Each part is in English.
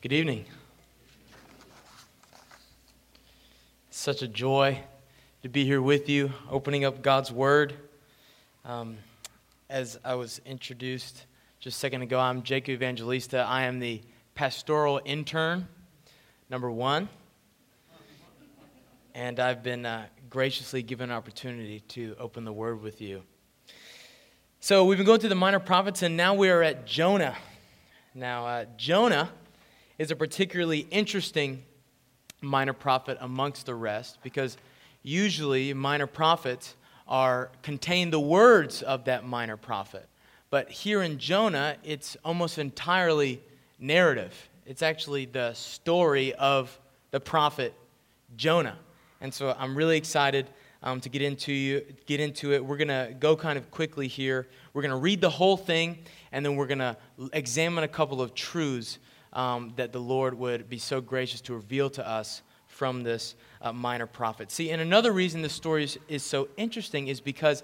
Good evening. It's such a joy to be here with you, opening up God's Word. Um, as I was introduced just a second ago, I'm Jacob Evangelista. I am the pastoral intern, number one. And I've been uh, graciously given an opportunity to open the Word with you. So we've been going through the minor prophets, and now we are at Jonah. Now, uh, Jonah is a particularly interesting minor prophet amongst the rest because usually minor prophets are contain the words of that minor prophet. But here in Jonah, it's almost entirely narrative. It's actually the story of the prophet Jonah. And so I'm really excited um, to get into, you, get into it. We're going to go kind of quickly here. We're going to read the whole thing, and then we're going to examine a couple of truths um, that the Lord would be so gracious to reveal to us from this uh, minor prophet. See, and another reason this story is, is so interesting is because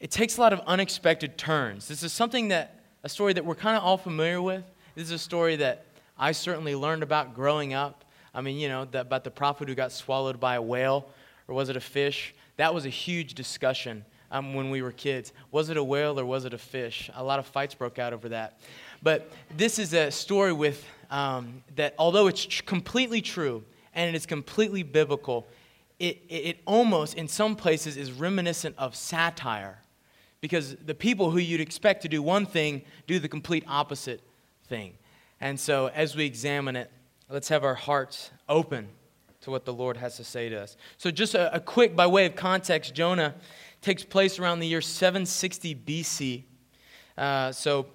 it takes a lot of unexpected turns. This is something that, a story that we're kind of all familiar with. This is a story that I certainly learned about growing up. I mean, you know, the, about the prophet who got swallowed by a whale, or was it a fish? That was a huge discussion um, when we were kids. Was it a whale or was it a fish? A lot of fights broke out over that. But this is a story with um, that, although it's tr- completely true and it is completely biblical, it, it almost, in some places, is reminiscent of satire. Because the people who you'd expect to do one thing do the complete opposite thing. And so, as we examine it, let's have our hearts open to what the Lord has to say to us. So, just a, a quick, by way of context, Jonah takes place around the year 760 BC. Uh, so,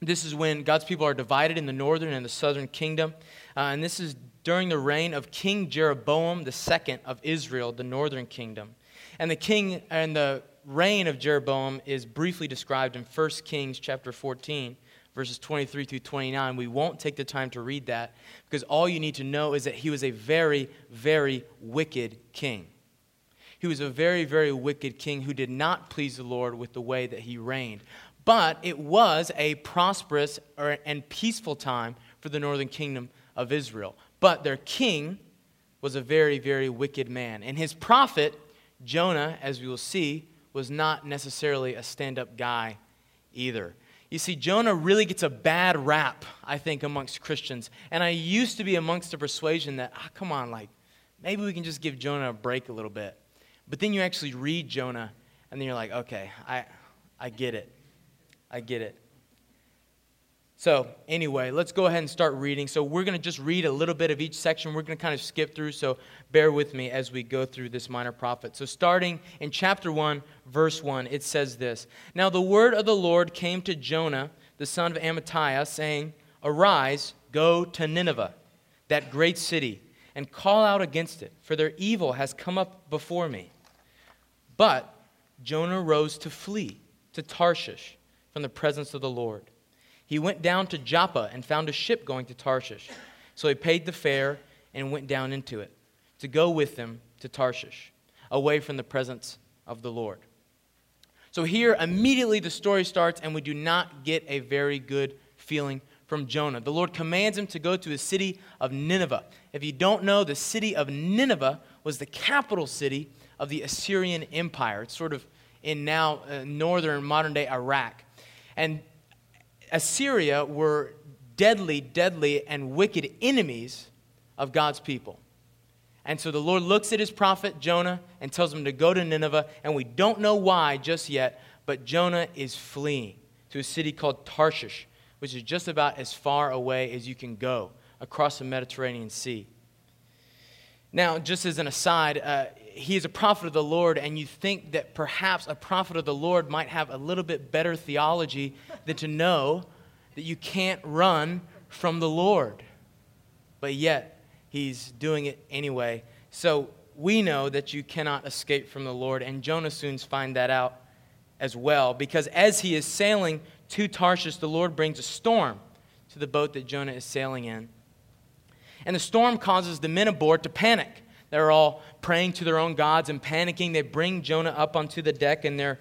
this is when God's people are divided in the northern and the southern kingdom. Uh, and this is during the reign of King Jeroboam II of Israel, the northern kingdom. And the king and the reign of Jeroboam is briefly described in 1 Kings chapter 14, verses 23 through 29. We won't take the time to read that because all you need to know is that he was a very, very wicked king. He was a very, very wicked king who did not please the Lord with the way that he reigned but it was a prosperous and peaceful time for the northern kingdom of Israel. But their king was a very, very wicked man. And his prophet, Jonah, as we will see, was not necessarily a stand up guy either. You see, Jonah really gets a bad rap, I think, amongst Christians. And I used to be amongst the persuasion that, ah, come on, like, maybe we can just give Jonah a break a little bit. But then you actually read Jonah, and then you're like, okay, I, I get it. I get it. So, anyway, let's go ahead and start reading. So, we're going to just read a little bit of each section. We're going to kind of skip through, so bear with me as we go through this minor prophet. So, starting in chapter 1, verse 1, it says this Now the word of the Lord came to Jonah, the son of Amittai, saying, Arise, go to Nineveh, that great city, and call out against it, for their evil has come up before me. But Jonah rose to flee to Tarshish from the presence of the Lord. He went down to Joppa and found a ship going to Tarshish. So he paid the fare and went down into it to go with them to Tarshish, away from the presence of the Lord. So here, immediately the story starts, and we do not get a very good feeling from Jonah. The Lord commands him to go to the city of Nineveh. If you don't know, the city of Nineveh was the capital city of the Assyrian Empire. It's sort of in now uh, northern modern day Iraq. And Assyria were deadly, deadly, and wicked enemies of God's people. And so the Lord looks at his prophet Jonah and tells him to go to Nineveh. And we don't know why just yet, but Jonah is fleeing to a city called Tarshish, which is just about as far away as you can go across the Mediterranean Sea. Now, just as an aside, uh, he is a prophet of the Lord, and you think that perhaps a prophet of the Lord might have a little bit better theology than to know that you can't run from the Lord. But yet, he's doing it anyway. So we know that you cannot escape from the Lord, and Jonah soon finds that out as well, because as he is sailing to Tarshish, the Lord brings a storm to the boat that Jonah is sailing in. And the storm causes the men aboard to panic. They're all praying to their own gods and panicking. They bring Jonah up onto the deck and they're,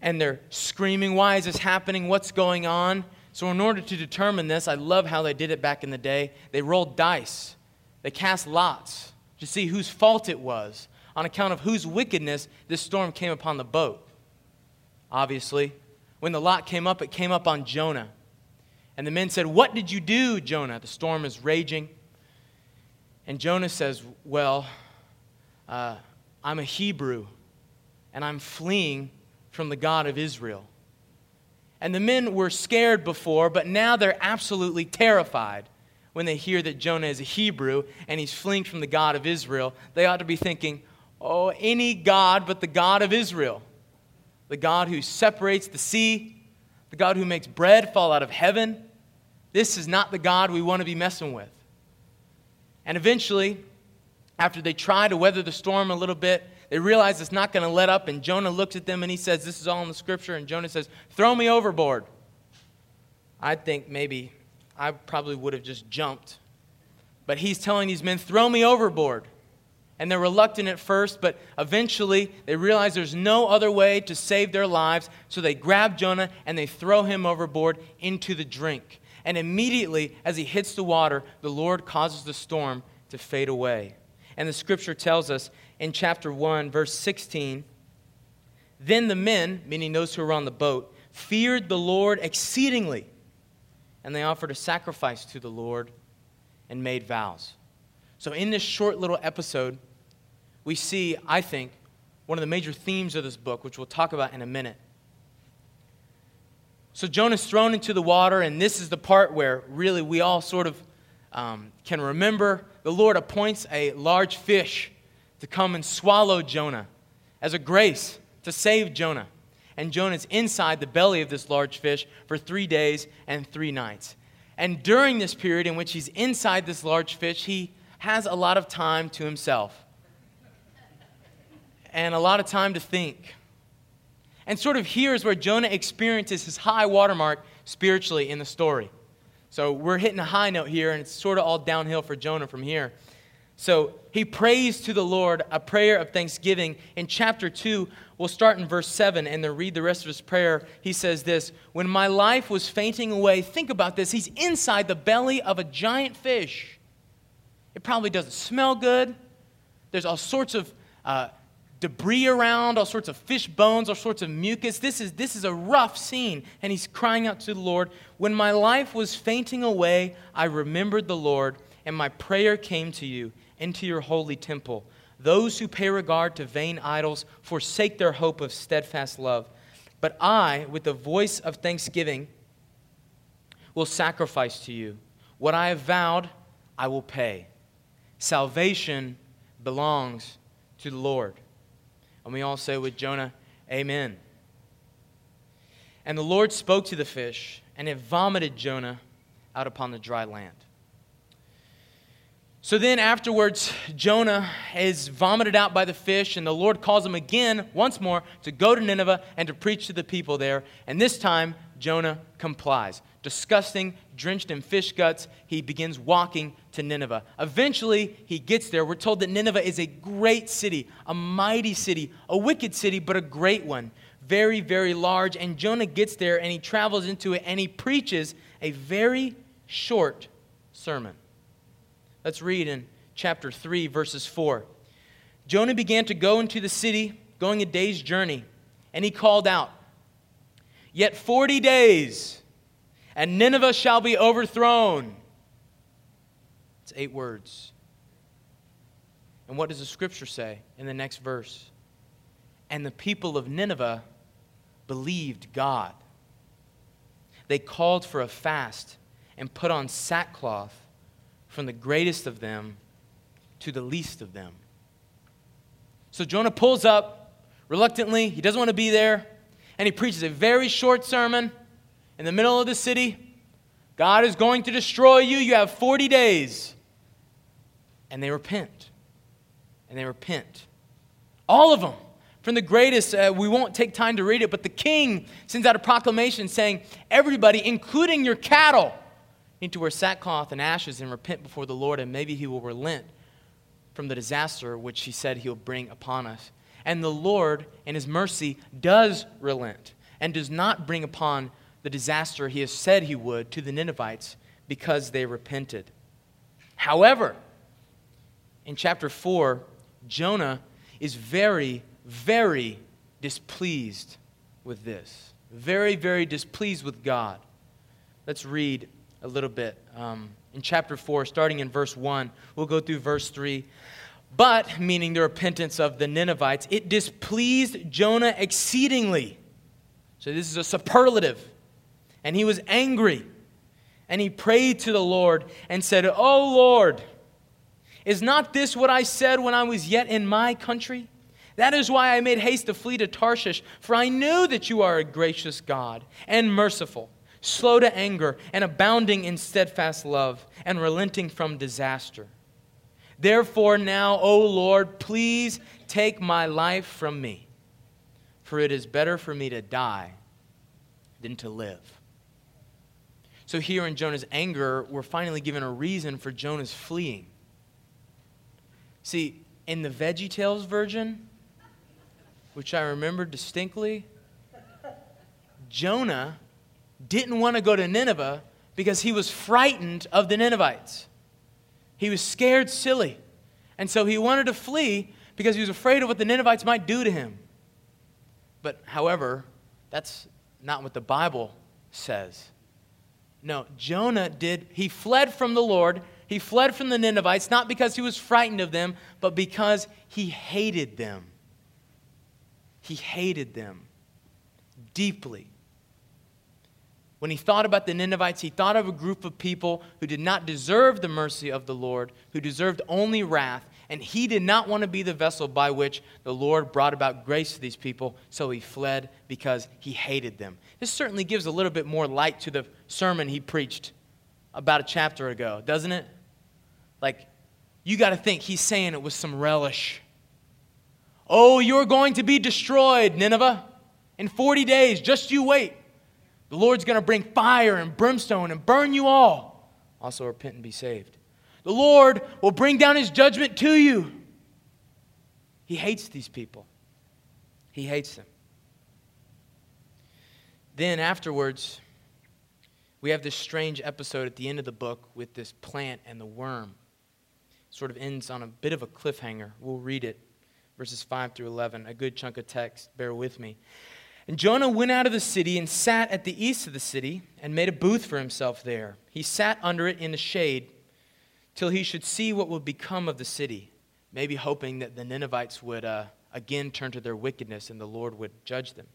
and they're screaming, Why is this happening? What's going on? So, in order to determine this, I love how they did it back in the day. They rolled dice, they cast lots to see whose fault it was on account of whose wickedness this storm came upon the boat. Obviously, when the lot came up, it came up on Jonah. And the men said, What did you do, Jonah? The storm is raging. And Jonah says, Well, uh, I'm a Hebrew, and I'm fleeing from the God of Israel. And the men were scared before, but now they're absolutely terrified when they hear that Jonah is a Hebrew and he's fleeing from the God of Israel. They ought to be thinking, Oh, any God but the God of Israel, the God who separates the sea, the God who makes bread fall out of heaven. This is not the God we want to be messing with. And eventually, after they try to weather the storm a little bit, they realize it's not going to let up. And Jonah looks at them and he says, This is all in the scripture. And Jonah says, Throw me overboard. I think maybe I probably would have just jumped. But he's telling these men, Throw me overboard. And they're reluctant at first, but eventually they realize there's no other way to save their lives. So they grab Jonah and they throw him overboard into the drink. And immediately, as he hits the water, the Lord causes the storm to fade away. And the scripture tells us in chapter 1, verse 16 Then the men, meaning those who were on the boat, feared the Lord exceedingly, and they offered a sacrifice to the Lord and made vows. So, in this short little episode, we see, I think, one of the major themes of this book, which we'll talk about in a minute. So Jonah's thrown into the water, and this is the part where really we all sort of um, can remember the Lord appoints a large fish to come and swallow Jonah as a grace to save Jonah. And Jonah's inside the belly of this large fish for three days and three nights. And during this period in which he's inside this large fish, he has a lot of time to himself and a lot of time to think and sort of here is where Jonah experiences his high watermark spiritually in the story. So we're hitting a high note here, and it's sort of all downhill for Jonah from here. So he prays to the Lord a prayer of thanksgiving. In chapter 2, we'll start in verse 7 and then read the rest of his prayer. He says this When my life was fainting away, think about this. He's inside the belly of a giant fish. It probably doesn't smell good. There's all sorts of uh, debris around, all sorts of fish bones, all sorts of mucus. This is, this is a rough scene. And he's crying out to the Lord. When my life was fainting away, I remembered the Lord, and my prayer came to you into your holy temple. Those who pay regard to vain idols forsake their hope of steadfast love. But I, with the voice of thanksgiving, will sacrifice to you. What I have vowed, I will pay. Salvation belongs to the Lord. And we all say with Jonah, Amen. And the Lord spoke to the fish, and it vomited Jonah out upon the dry land. So then, afterwards, Jonah is vomited out by the fish, and the Lord calls him again, once more, to go to Nineveh and to preach to the people there. And this time, Jonah complies. Disgusting, drenched in fish guts, he begins walking to Nineveh. Eventually, he gets there. We're told that Nineveh is a great city, a mighty city, a wicked city, but a great one. Very, very large. And Jonah gets there and he travels into it and he preaches a very short sermon. Let's read in chapter 3, verses 4. Jonah began to go into the city, going a day's journey, and he called out, Yet 40 days, and Nineveh shall be overthrown. It's eight words. And what does the scripture say in the next verse? And the people of Nineveh believed God. They called for a fast and put on sackcloth from the greatest of them to the least of them. So Jonah pulls up reluctantly. He doesn't want to be there and he preaches a very short sermon in the middle of the city. God is going to destroy you. You have 40 days. And they repent. And they repent. All of them. From the greatest, uh, we won't take time to read it, but the king sends out a proclamation saying, Everybody, including your cattle, need to wear sackcloth and ashes and repent before the Lord, and maybe he will relent from the disaster which he said he'll bring upon us. And the Lord, in His mercy, does relent and does not bring upon the disaster he has said he would to the Ninevites because they repented. However, in chapter 4, Jonah is very, very displeased with this. Very, very displeased with God. Let's read a little bit. Um, in chapter 4, starting in verse 1, we'll go through verse 3. But, meaning the repentance of the Ninevites, it displeased Jonah exceedingly. So, this is a superlative. And he was angry. And he prayed to the Lord and said, Oh Lord, is not this what I said when I was yet in my country? That is why I made haste to flee to Tarshish, for I knew that you are a gracious God and merciful, slow to anger, and abounding in steadfast love, and relenting from disaster. Therefore, now, O Lord, please take my life from me, for it is better for me to die than to live. So, here in Jonah's anger, we're finally given a reason for Jonah's fleeing. See, in the Veggie Tales version, which I remember distinctly, Jonah didn't want to go to Nineveh because he was frightened of the Ninevites. He was scared silly. And so he wanted to flee because he was afraid of what the Ninevites might do to him. But, however, that's not what the Bible says. No, Jonah did, he fled from the Lord. He fled from the Ninevites, not because he was frightened of them, but because he hated them. He hated them deeply. When he thought about the Ninevites, he thought of a group of people who did not deserve the mercy of the Lord, who deserved only wrath, and he did not want to be the vessel by which the Lord brought about grace to these people, so he fled because he hated them. This certainly gives a little bit more light to the sermon he preached about a chapter ago, doesn't it? Like, you got to think he's saying it with some relish. Oh, you're going to be destroyed, Nineveh. In 40 days, just you wait. The Lord's going to bring fire and brimstone and burn you all. Also, repent and be saved. The Lord will bring down his judgment to you. He hates these people, he hates them. Then, afterwards, we have this strange episode at the end of the book with this plant and the worm. It sort of ends on a bit of a cliffhanger. We'll read it, verses 5 through 11, a good chunk of text. Bear with me. And Jonah went out of the city and sat at the east of the city and made a booth for himself there. He sat under it in the shade till he should see what would become of the city, maybe hoping that the Ninevites would uh, again turn to their wickedness and the Lord would judge them.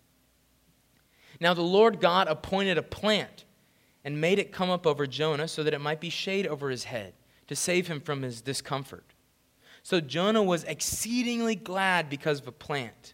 Now the Lord God appointed a plant and made it come up over Jonah so that it might be shade over his head to save him from his discomfort. So Jonah was exceedingly glad because of a plant.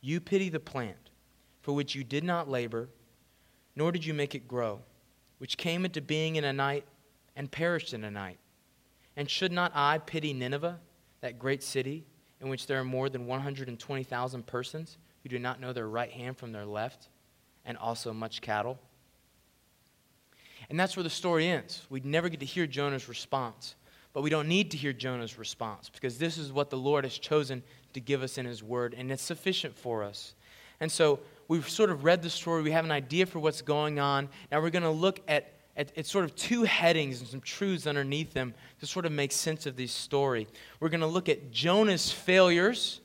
you pity the plant, for which you did not labor, nor did you make it grow, which came into being in a night and perished in a night. And should not I pity Nineveh, that great city, in which there are more than 120,000 persons who do not know their right hand from their left, and also much cattle? And that's where the story ends. We never get to hear Jonah's response. But we don't need to hear Jonah's response because this is what the Lord has chosen to give us in His Word, and it's sufficient for us. And so we've sort of read the story, we have an idea for what's going on. Now we're going to look at, at, sort of two headings and some truths underneath them to sort of make sense of this story. We're going to look at Jonah's failures,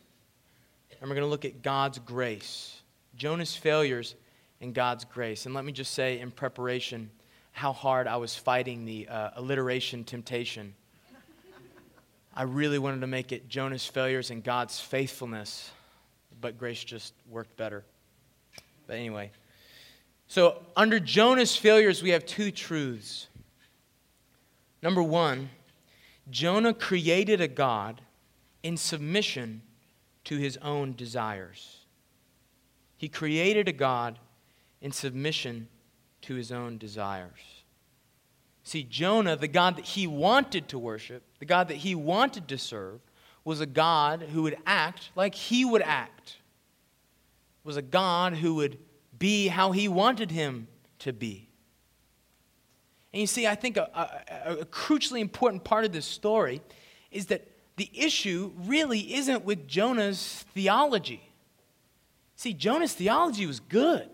and we're going to look at God's grace. Jonah's failures and God's grace. And let me just say in preparation how hard I was fighting the uh, alliteration temptation I really wanted to make it Jonah's failures and God's faithfulness, but grace just worked better. But anyway, so under Jonah's failures, we have two truths. Number one, Jonah created a God in submission to his own desires. He created a God in submission to his own desires. See, Jonah, the God that he wanted to worship, the God that he wanted to serve, was a God who would act like he would act, was a God who would be how he wanted him to be. And you see, I think a, a, a, crucially important part of this story is that the issue really isn't with Jonah's theology. See, Jonah's theology was good.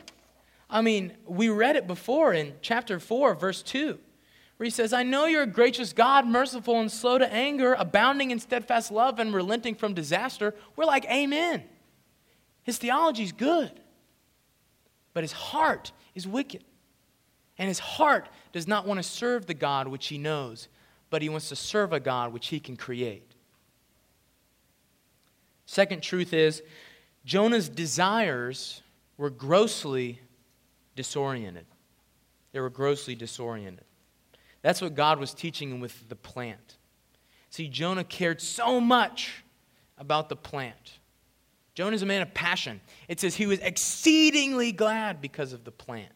I mean, we read it before in chapter 4, verse 2, where he says, I know you're a gracious God, merciful and slow to anger, abounding in steadfast love and relenting from disaster. We're like, Amen. His theology is good, but his heart is wicked. And his heart does not want to serve the God which he knows, but he wants to serve a God which he can create. Second truth is Jonah's desires were grossly disoriented. They were grossly disoriented. That's what God was teaching him with the plant. See, Jonah cared so much about the plant. Jonah is a man of passion. It says he was exceedingly glad because of the plant.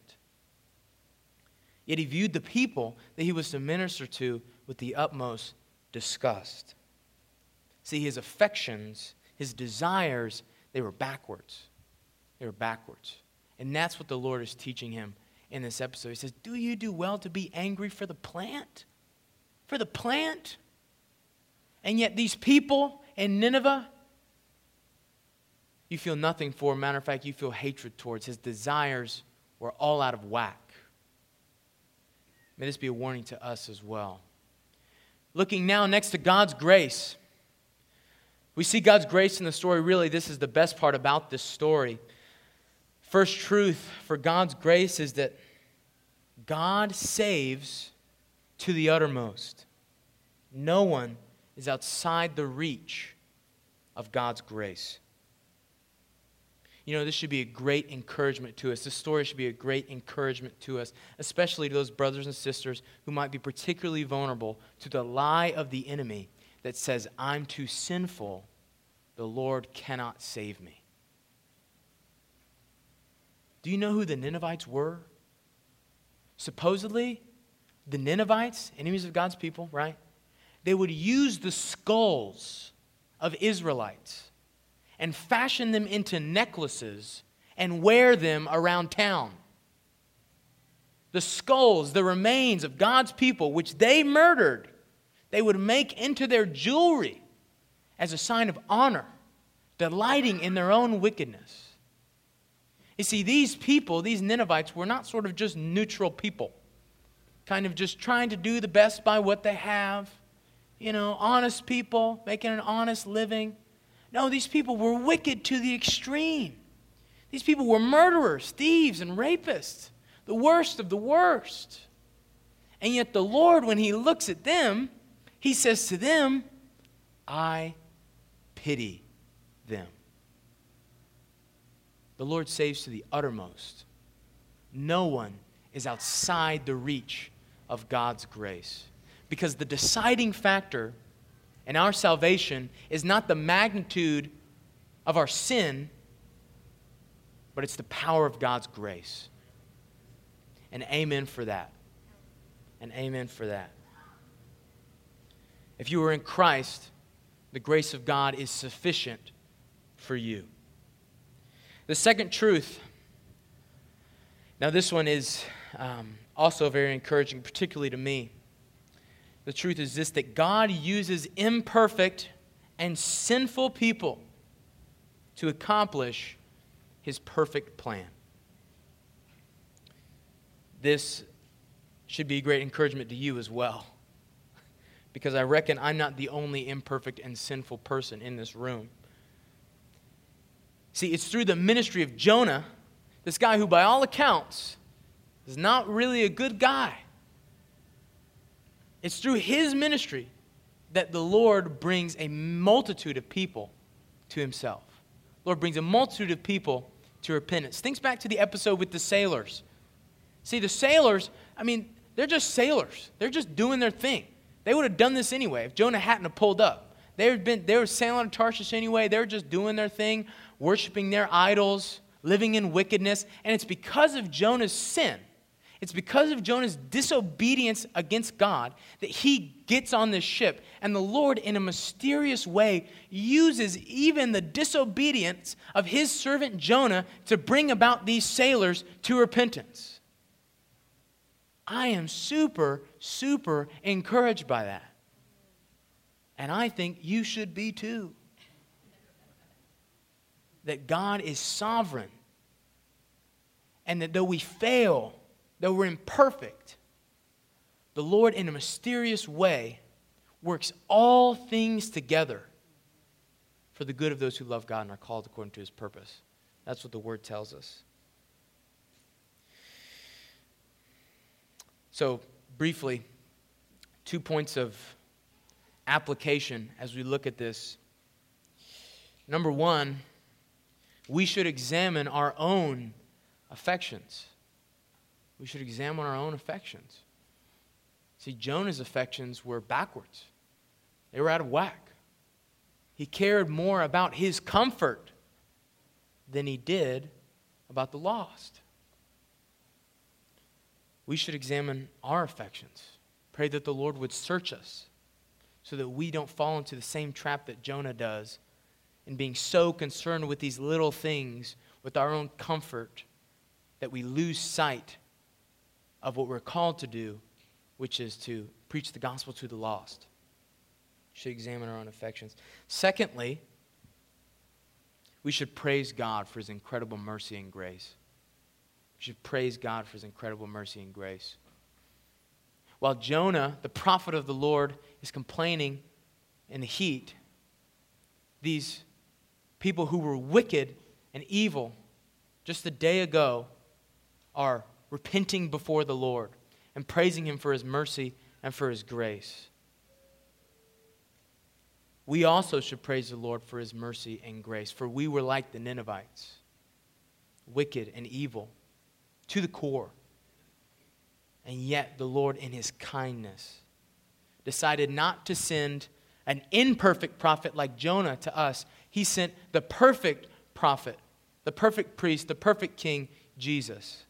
Yet he viewed the people that he was to minister to with the utmost disgust. See, his affections, his desires, they were backwards. They were backwards. And that's what the Lord is teaching him in this episode. He says, Do you do well to be angry for the plant? For the plant? And yet, these people in Nineveh, you feel nothing for. Matter of fact, you feel hatred towards. His desires were all out of whack. May this be a warning to us as well. Looking now next to God's grace. We see God's grace in the story. Really, this is the best part about this story. First truth for God's grace is that God saves to the uttermost. No one is outside the reach of God's grace. You know, this should be a great encouragement to us. This story should be a great encouragement to us, especially to those brothers and sisters who might be particularly vulnerable to the lie of the enemy that says, I'm too sinful, the Lord cannot save me. Do you know who the Ninevites were? Supposedly, the Ninevites, enemies of God's people, right? They would use the skulls of Israelites and fashion them into necklaces and wear them around town. The skulls, the remains of God's people, which they murdered, they would make into their jewelry as a sign of honor, delighting in their own wickedness. You see, these people, these Ninevites, were not sort of just neutral people, kind of just trying to do the best by what they have. You know, honest people, making an honest living. No, these people were wicked to the extreme. These people were murderers, thieves, and rapists, the worst of the worst. And yet, the Lord, when He looks at them, He says to them, I pity them. The Lord saves to the uttermost. No one is outside the reach of God's grace. Because the deciding factor in our salvation is not the magnitude of our sin, but it's the power of God's grace. And amen for that. And amen for that. If you are in Christ, the grace of God is sufficient for you. The second truth, now this one is um, also very encouraging, particularly to me. The truth is this that God uses imperfect and sinful people to accomplish his perfect plan. This should be a great encouragement to you as well. Because I reckon I'm not the only imperfect and sinful person in this room. See, it's through the ministry of Jonah, this guy who, by all accounts, is not really a good guy. It's through his ministry that the Lord brings a multitude of people to himself. Lord brings a multitude of people to repentance. Think back to the episode with the sailors. See, the sailors, I mean, they're just sailors. They're just doing their thing. They would have done this anyway if Jonah hadn't have pulled up. They, had been, they were sailing to Tarshish anyway. They were just doing their thing, worshiping their idols, living in wickedness, and it's because of Jonah's sin. It's because of Jonah's disobedience against God that he gets on this ship. And the Lord, in a mysterious way, uses even the disobedience of his servant Jonah to bring about these sailors to repentance. I am super, super encouraged by that. And I think you should be too. That God is sovereign. And that though we fail, though we're imperfect, the Lord, in a mysterious way, works all things together for the good of those who love God and are called according to his purpose. That's what the word tells us. So, briefly, two points of application as we look at this. Number one, we should examine our own affections. We should examine our own affections. See, Jonah's affections were backwards, they were out of whack. He cared more about his comfort than he did about the lost. We should examine our affections. Pray that the Lord would search us so that we don't fall into the same trap that Jonah does in being so concerned with these little things, with our own comfort, that we lose sight of what we're called to do, which is to preach the gospel to the lost. Should examine our own affections. Secondly, we should praise God for his incredible mercy and grace. We should praise God for his incredible mercy and grace. While Jonah, the prophet of the Lord, is complaining in the heat, these people who were wicked and evil just a day ago are repenting before the Lord and praising Him for His mercy and for His grace. We also should praise the Lord for His mercy and grace, for we were like the Ninevites, wicked and evil to the core. And yet, the Lord, in His kindness, decided not to send an imperfect prophet like Jonah to us. He sent the perfect prophet, the perfect priest, the perfect king, Jesus,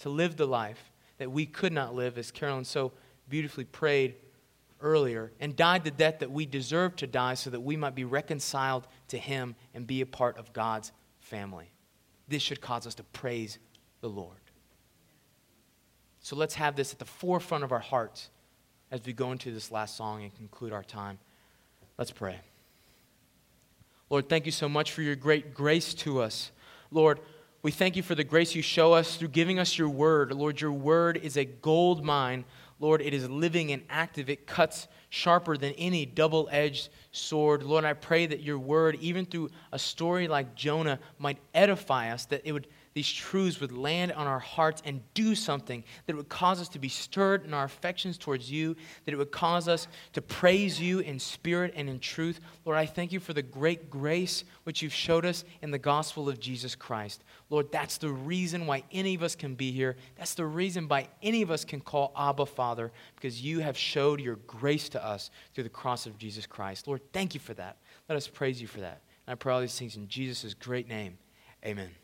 to live the life that we could not live, as Carolyn so beautifully prayed earlier, and died the death that we deserved to die so that we might be reconciled to Him and be a part of God's family. This should cause us to praise the Lord. So let's have this at the forefront of our hearts as we go into this last song and conclude our time. Let's pray. Lord, thank you so much for your great grace to us. Lord, we thank you for the grace you show us through giving us your word. Lord, your word is a gold mine. Lord, it is living and active. It cuts sharper than any double edged sword. Lord, I pray that your word, even through a story like Jonah, might edify us, that it would these truths would land on our hearts and do something that would cause us to be stirred in our affections towards you, that it would cause us to praise you in spirit and in truth. Lord, I thank you for the great grace which you've showed us in the gospel of Jesus Christ. Lord, that's the reason why any of us can be here. That's the reason why any of us can call Abba Father, because you have showed your grace to us through the cross of Jesus Christ. Lord, thank you for that. Let us praise you for that. And I pray all these things in Jesus' great name. Amen.